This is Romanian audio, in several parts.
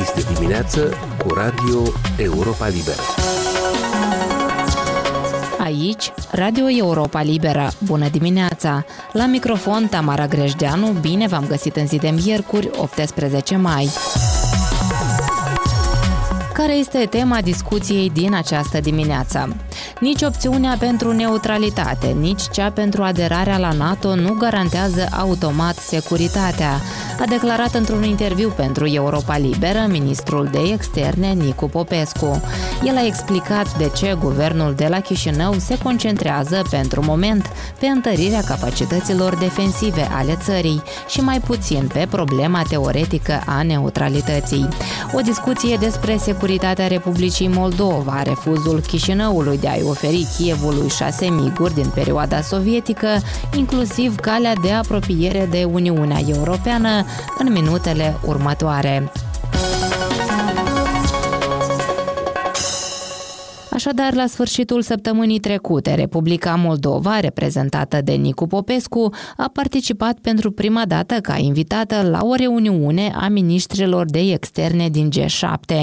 Este dimineață cu Radio Europa Liberă. Aici, Radio Europa Liberă. Bună dimineața! La microfon, Tamara Grejdeanu, bine v-am găsit în zi de miercuri, 18 mai. Care este tema discuției din această dimineață? Nici opțiunea pentru neutralitate, nici cea pentru aderarea la NATO nu garantează automat securitatea, a declarat într-un interviu pentru Europa Liberă ministrul de externe Nicu Popescu. El a explicat de ce guvernul de la Chișinău se concentrează pentru moment pe întărirea capacităților defensive ale țării și mai puțin pe problema teoretică a neutralității. O discuție despre securitatea Republicii Moldova, refuzul Chișinăului de a-i oferi Kievului șase miguri din perioada sovietică, inclusiv calea de apropiere de Uniunea Europeană în minutele următoare. Așadar, la sfârșitul săptămânii trecute, Republica Moldova, reprezentată de Nicu Popescu, a participat pentru prima dată ca invitată la o reuniune a ministrilor de externe din G7,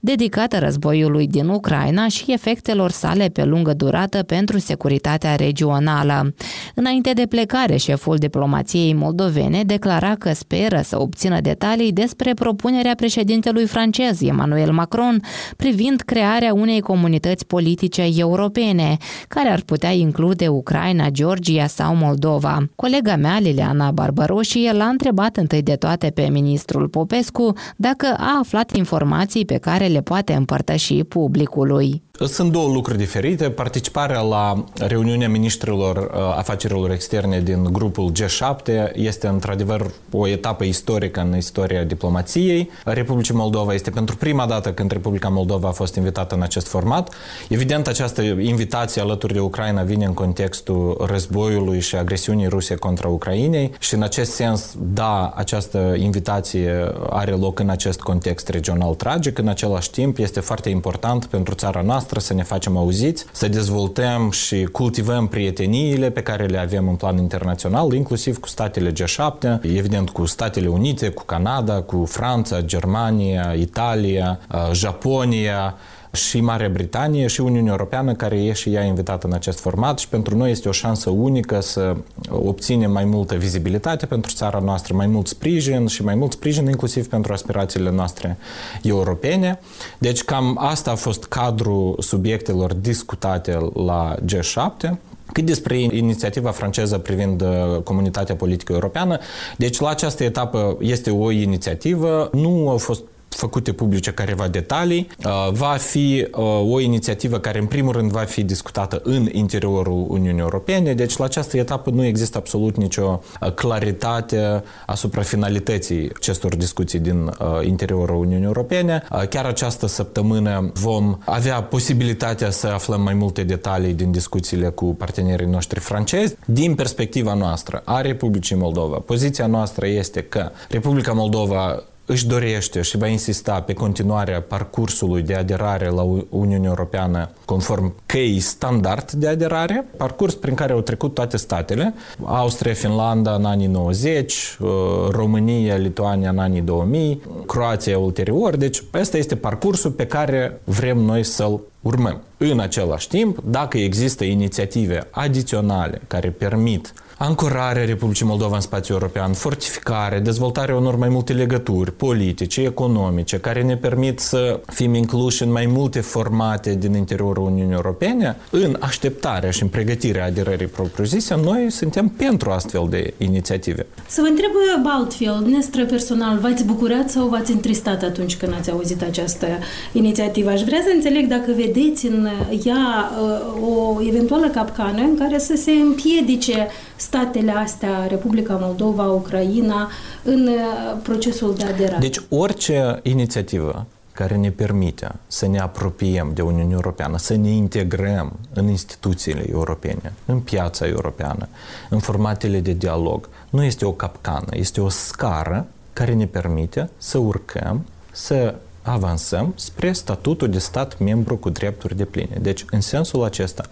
dedicată războiului din Ucraina și efectelor sale pe lungă durată pentru securitatea regională. Înainte de plecare, șeful diplomației moldovene declara că speră să obțină detalii despre propunerea președintelui francez Emmanuel Macron privind crearea unei comunități politice europene, care ar putea include Ucraina, Georgia sau Moldova. Colega mea, Liliana Barbaroșie, l-a întrebat întâi de toate pe ministrul Popescu dacă a aflat informații pe care le poate împărtăși publicului. Sunt două lucruri diferite. Participarea la reuniunea ministrilor uh, afacerilor externe din grupul G7 este într-adevăr o etapă istorică în istoria diplomației. Republicii Moldova este pentru prima dată când Republica Moldova a fost invitată în acest format. Evident, această invitație alături de Ucraina vine în contextul războiului și agresiunii ruse contra Ucrainei și în acest sens, da, această invitație are loc în acest context regional tragic. În același timp, este foarte important pentru țara noastră noastră, să ne facem auziți, să dezvoltăm și cultivăm prieteniile pe care le avem în plan internațional, inclusiv cu statele G7, evident cu Statele Unite, cu Canada, cu Franța, Germania, Italia, Japonia, și Marea Britanie și Uniunea Europeană care e și ea invitată în acest format și pentru noi este o șansă unică să obținem mai multă vizibilitate pentru țara noastră, mai mult sprijin și mai mult sprijin inclusiv pentru aspirațiile noastre europene. Deci cam asta a fost cadrul subiectelor discutate la G7. Cât despre inițiativa franceză privind uh, comunitatea politică europeană, deci la această etapă este o inițiativă, nu au fost făcute publice careva detalii. Uh, va fi uh, o inițiativă care, în primul rând, va fi discutată în interiorul Uniunii Europene, deci la această etapă nu există absolut nicio uh, claritate asupra finalității acestor discuții din interiorul Uniunii Europene. Chiar această săptămână vom avea posibilitatea să aflăm mai multe detalii din discuțiile cu partenerii noștri francezi. Din perspectiva noastră a Republicii Moldova, poziția noastră este că Republica Moldova își dorește și va insista pe continuarea parcursului de aderare la Uniunea Europeană conform căi standard de aderare, parcurs prin care au trecut toate statele, Austria, Finlanda în anii 90, uh, România, Lituania în anii 2000, Croația ulterior, deci ăsta este parcursul pe care vrem noi să-l urmăm. În același timp, dacă există inițiative adiționale care permit ancorarea Republicii Moldova în spațiul european, fortificare, dezvoltarea unor mai multe legături politice, economice, care ne permit să fim incluși în mai multe formate din interiorul Uniunii Europene, în așteptarea și în pregătirea aderării propriu-zise, noi suntem pentru astfel de inițiative. Să vă întreb altfel, dumneavoastră personal, v-ați bucurat sau v-ați întristat atunci când ați auzit această inițiativă? Aș vrea să înțeleg dacă vedeți în ea uh, o eventuală capcană în care să se împiedice statele astea, Republica Moldova, Ucraina, în uh, procesul de aderare. Deci orice inițiativă care ne permite să ne apropiem de Uniunea Europeană, să ne integrăm în instituțiile europene, în piața europeană, în formatele de dialog, nu este o capcană, este o scară care ne permite să urcăm, să avansăm spre statutul de stat membru cu drepturi de pline. Deci, în sensul acesta,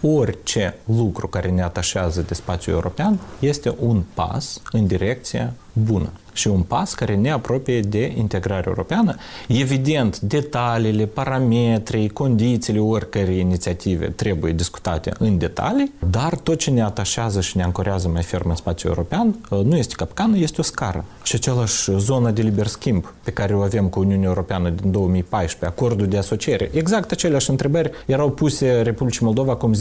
orice lucru care ne atașează de spațiul european este un pas în direcția bună și un pas care ne apropie de integrarea europeană. Evident, detaliile, parametrii, condițiile oricărei inițiative trebuie discutate în detalii, dar tot ce ne atașează și ne ancorează mai ferm în spațiul european uh, nu este capcană, este o scară. Și același zonă de liber schimb pe care o avem cu Uniunea Europeană din 2014, acordul de asociere, exact aceleași întrebări erau puse Republicii Moldova acum 10-12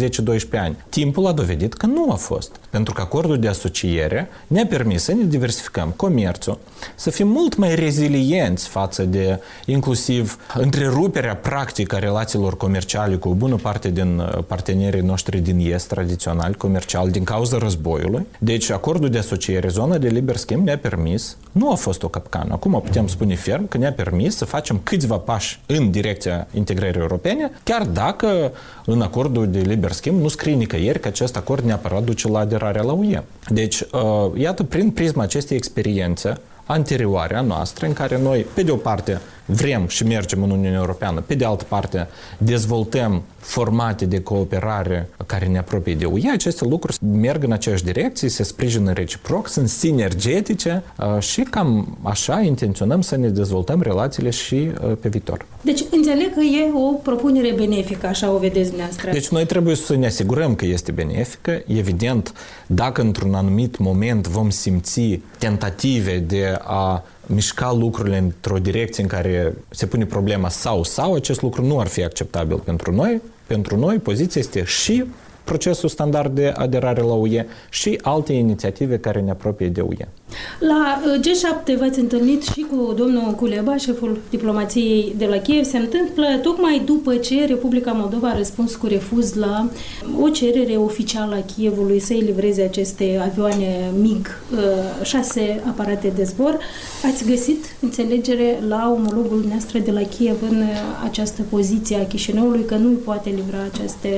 ani. Timpul a dovedit că nu a fost, pentru că acordul de asociere ne-a permis să ne diversificăm comerț, comerțul, să fim mult mai rezilienți față de inclusiv întreruperea practică a relațiilor comerciale cu o bună parte din uh, partenerii noștri din Est tradițional comercial din cauza războiului. Deci acordul de asociere, zona de liber schimb ne-a permis, nu a fost o capcană, acum putem spune ferm că ne-a permis să facem câțiva pași în direcția integrării europene, chiar dacă în acordul de liber schimb nu scrie nicăieri că acest acord neapărat duce la aderarea la UE. Deci, uh, iată, prin prisma acestei experiențe, anterioare a noastră, în care noi, pe de o parte, vrem și mergem în Uniunea Europeană, pe de altă parte, dezvoltăm formate de cooperare care ne apropie de UE, aceste lucruri merg în aceeași direcție, se sprijină reciproc, sunt sinergetice uh, și cam așa intenționăm să ne dezvoltăm relațiile și uh, pe viitor. Deci înțeleg că e o propunere benefică, așa o vedeți dumneavoastră. Deci noi trebuie să ne asigurăm că este benefică. Evident, dacă într-un anumit moment vom simți tentative de a mișca lucrurile într-o direcție în care se pune problema sau sau, acest lucru nu ar fi acceptabil pentru noi. Pentru noi, poziția este și procesul standard de aderare la UE și alte inițiative care ne apropie de UE. La uh, G7 v-ați întâlnit și cu domnul Culeba, șeful diplomației de la Kiev. Se întâmplă tocmai după ce Republica Moldova a răspuns cu refuz la o cerere oficială a Kievului să-i livreze aceste avioane MiG-6 uh, aparate de zbor. Ați găsit înțelegere la omologul noastră de la Kiev în uh, această poziție a Chișinăului că nu poate livra aceste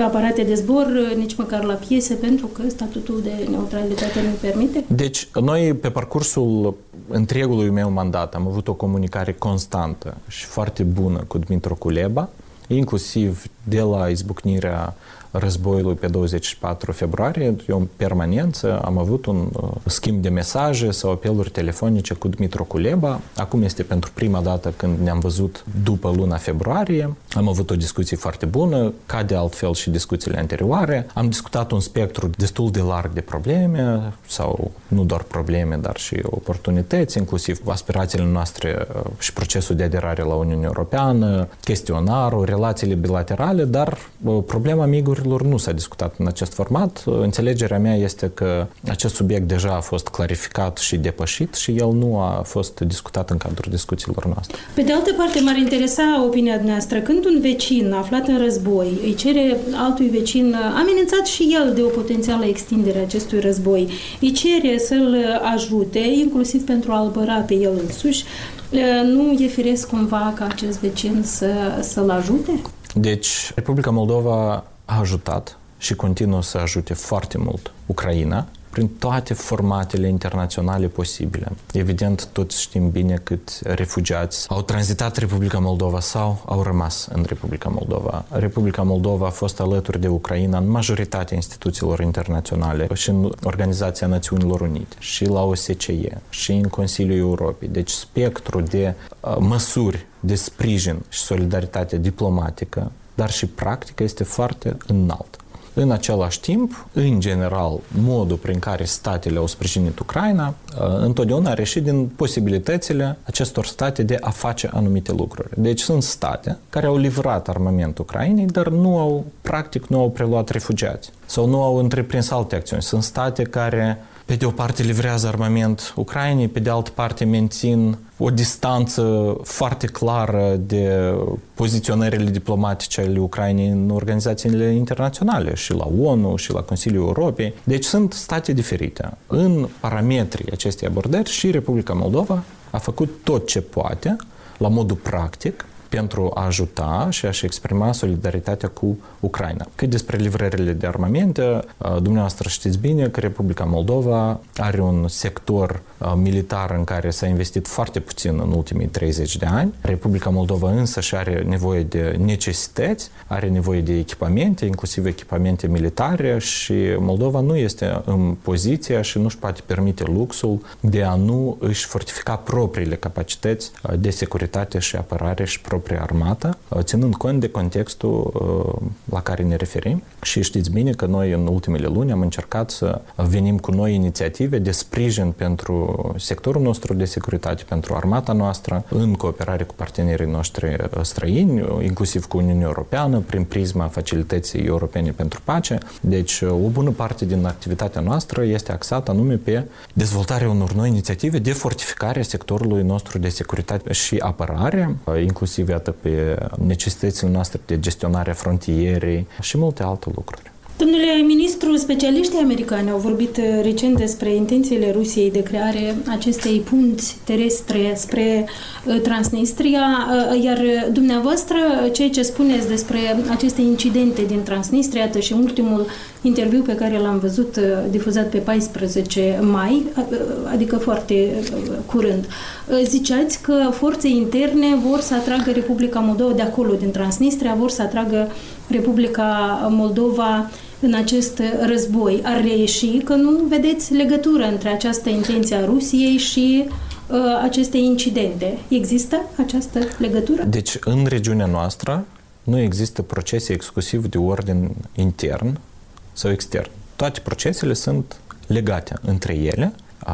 aparate de zbor nici măcar la piese pentru că statutul de neutralitate nu permite? Deci, noi, pe parcursul întregului meu mandat, am avut o comunicare constantă și foarte bună cu Dmitru Culeba, inclusiv de la izbucnirea războiului pe 24 februarie, eu în permanență am avut un uh, schimb de mesaje sau apeluri telefonice cu Dmitru Culeba. Acum este pentru prima dată când ne-am văzut după luna februarie. Am avut o discuție foarte bună, ca de altfel și discuțiile anterioare. Am discutat un spectru destul de larg de probleme sau nu doar probleme, dar și oportunități, inclusiv aspirațiile noastre uh, și procesul de aderare la Uniunea Europeană, chestionarul, relațiile bilaterale, dar uh, problema migurilor lucrurilor nu s-a discutat în acest format. Înțelegerea mea este că acest subiect deja a fost clarificat și depășit și el nu a fost discutat în cadrul discuțiilor noastre. Pe de altă parte, m-ar interesa opinia noastră. Când un vecin aflat în război îi cere altui vecin, amenințat și el de o potențială extindere a acestui război, îi cere să-l ajute, inclusiv pentru a-l băra pe el însuși, nu e firesc cumva ca acest vecin să, să-l ajute? Deci, Republica Moldova a ajutat și continuă să ajute foarte mult Ucraina prin toate formatele internaționale posibile. Evident, toți știm bine cât refugiați au tranzitat Republica Moldova sau au rămas în Republica Moldova. Republica Moldova a fost alături de Ucraina în majoritatea instituțiilor internaționale și în Organizația Națiunilor Unite, și la OSCE, și în Consiliul Europei. Deci spectrul de uh, măsuri de sprijin și solidaritate diplomatică dar și practica este foarte înaltă. În același timp, în general, modul prin care statele au sprijinit Ucraina uh, întotdeauna a reșit din posibilitățile acestor state de a face anumite lucruri. Deci sunt state care au livrat armament Ucrainei, dar nu au, practic, nu au preluat refugiați sau nu au întreprins alte acțiuni. Sunt state care pe de o parte livrează armament Ucrainei, pe de altă parte mențin o distanță foarte clară de poziționările diplomatice ale Ucrainei în organizațiile internaționale, și la ONU, și la Consiliul Europei. Deci sunt state diferite. În parametrii acestei abordări și Republica Moldova a făcut tot ce poate, la modul practic, pentru a ajuta și a-și exprima solidaritatea cu Ucraina. Cât despre livrările de armamente, dumneavoastră știți bine că Republica Moldova are un sector militar în care s-a investit foarte puțin în ultimii 30 de ani. Republica Moldova însă și are nevoie de necesități, are nevoie de echipamente, inclusiv echipamente militare și Moldova nu este în poziția și nu-și poate permite luxul de a nu își fortifica propriile capacități de securitate și apărare și propria armată, ținând cont de contextul la care ne referim. Și știți bine că noi în ultimele luni am încercat să venim cu noi inițiative de sprijin pentru sectorul nostru de securitate, pentru armata noastră, în cooperare cu partenerii noștri străini, inclusiv cu Uniunea Europeană, prin prisma facilității europene pentru pace. Deci, o bună parte din activitatea noastră este axată anume pe dezvoltarea unor noi inițiative de fortificare a sectorului nostru de securitate și apărare, inclusiv iată pe necesitățile noastre de gestionare a frontierei și multe alte lucruri. Domnule ministru, specialiștii americani au vorbit uh, recent despre intențiile Rusiei de creare acestei punți terestre spre uh, Transnistria, uh, iar dumneavoastră, ceea ce spuneți despre aceste incidente din Transnistria, și ultimul interviu pe care l-am văzut difuzat pe 14 mai, adică foarte curând, ziceați că forțe interne vor să atragă Republica Moldova de acolo, din Transnistria, vor să atragă Republica Moldova în acest război. Ar reieși că nu vedeți legătură între această intenție a Rusiei și uh, aceste incidente. Există această legătură? Deci, în regiunea noastră nu există procese exclusiv de ordin intern sau extern. Toate procesele sunt legate între ele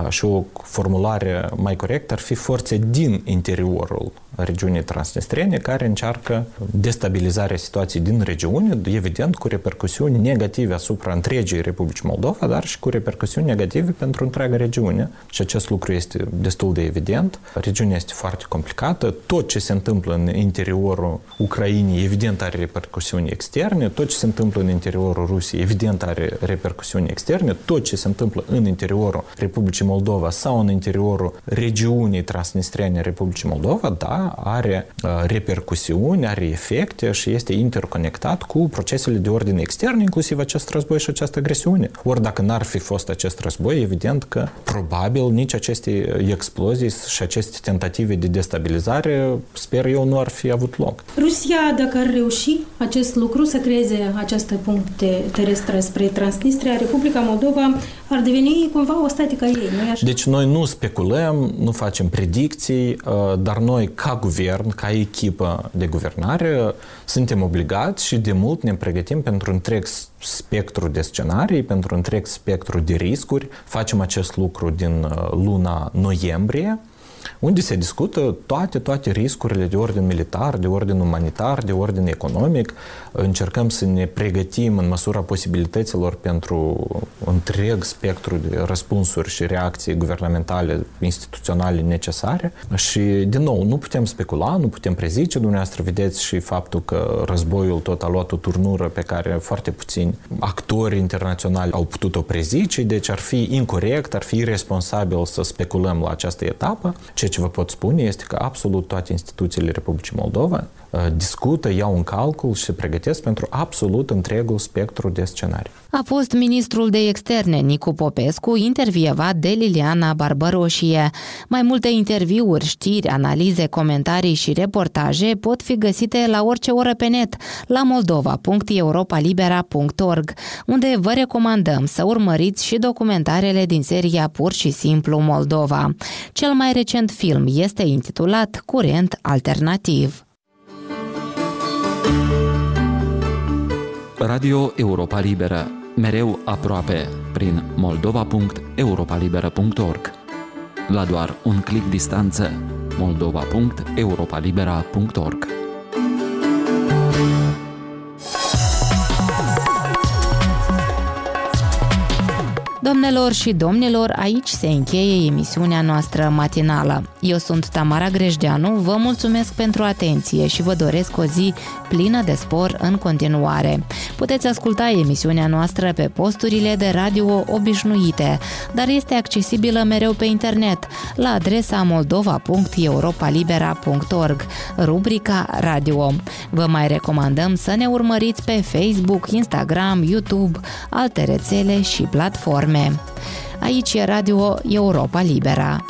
și o formulare mai corectă ar fi forțe din interiorul regiunii transnistrene care încearcă destabilizarea situației din regiune, evident cu repercusiuni negative asupra întregii Republici Moldova, dar și cu repercusiuni negative pentru întreaga regiune. Și acest lucru este destul de evident. Regiunea este foarte complicată. Tot ce se întâmplă în interiorul Ucrainei, evident, are repercusiuni externe. Tot ce se întâmplă în interiorul Rusiei, evident, are repercusiuni externe. Tot ce se întâmplă în interiorul Republicii Moldova sau în interiorul regiunii transnistrene Republicii Moldova, da, are uh, repercusiuni, are efecte și este interconectat cu procesele de ordine extern, inclusiv acest război și această agresiune. Ori dacă n-ar fi fost acest război, evident că probabil nici aceste explozii și aceste tentative de destabilizare, sper eu, nu ar fi avut loc. Rusia, dacă ar reuși acest lucru, să creeze această puncte terestre spre Transnistria, Republica Moldova ar deveni cumva o statică ei, nu așa? Deci noi nu speculăm, nu facem predicții, uh, dar noi, ca guvern, ca echipă de guvernare, suntem obligați și de mult ne pregătim pentru întreg spectru de scenarii, pentru întreg spectru de riscuri. Facem acest lucru din uh, luna noiembrie unde se discută toate, toate riscurile de ordin militar, de ordin umanitar, de ordin economic. Încercăm să ne pregătim în măsura posibilităților pentru întreg spectru de răspunsuri și reacții guvernamentale, instituționale necesare. Și, din nou, nu putem specula, nu putem prezice. Dumneavoastră vedeți și faptul că războiul tot a luat o turnură pe care foarte puțini actori internaționali au putut-o prezice, deci ar fi incorrect, ar fi irresponsabil să speculăm la această etapă. Ceea ce vă pot spune este că absolut toate instituțiile Republicii Moldova uh, discută, iau în calcul și se pregătesc pentru absolut întregul spectru de scenarii. A fost ministrul de externe Nicu Popescu, intervievat de Liliana Barbăroșie. Mai multe interviuri, știri, analize, comentarii și reportaje pot fi găsite la orice oră pe net, la moldova.europalibera.org, unde vă recomandăm să urmăriți și documentarele din seria Pur și Simplu Moldova. Cel mai recent film este intitulat Curent Alternativ. Radio Europa Liberă, mereu aproape, prin moldova.europalibera.org. La doar un clic distanță, moldova.europalibera.org. Domnilor și domnilor, aici se încheie emisiunea noastră matinală. Eu sunt Tamara Grejdeanu, vă mulțumesc pentru atenție și vă doresc o zi plină de spor în continuare. Puteți asculta emisiunea noastră pe posturile de radio obișnuite, dar este accesibilă mereu pe internet la adresa moldova.europalibera.org, rubrica Radio. Vă mai recomandăm să ne urmăriți pe Facebook, Instagram, YouTube, alte rețele și platforme. Aici e Radio Europa Libera.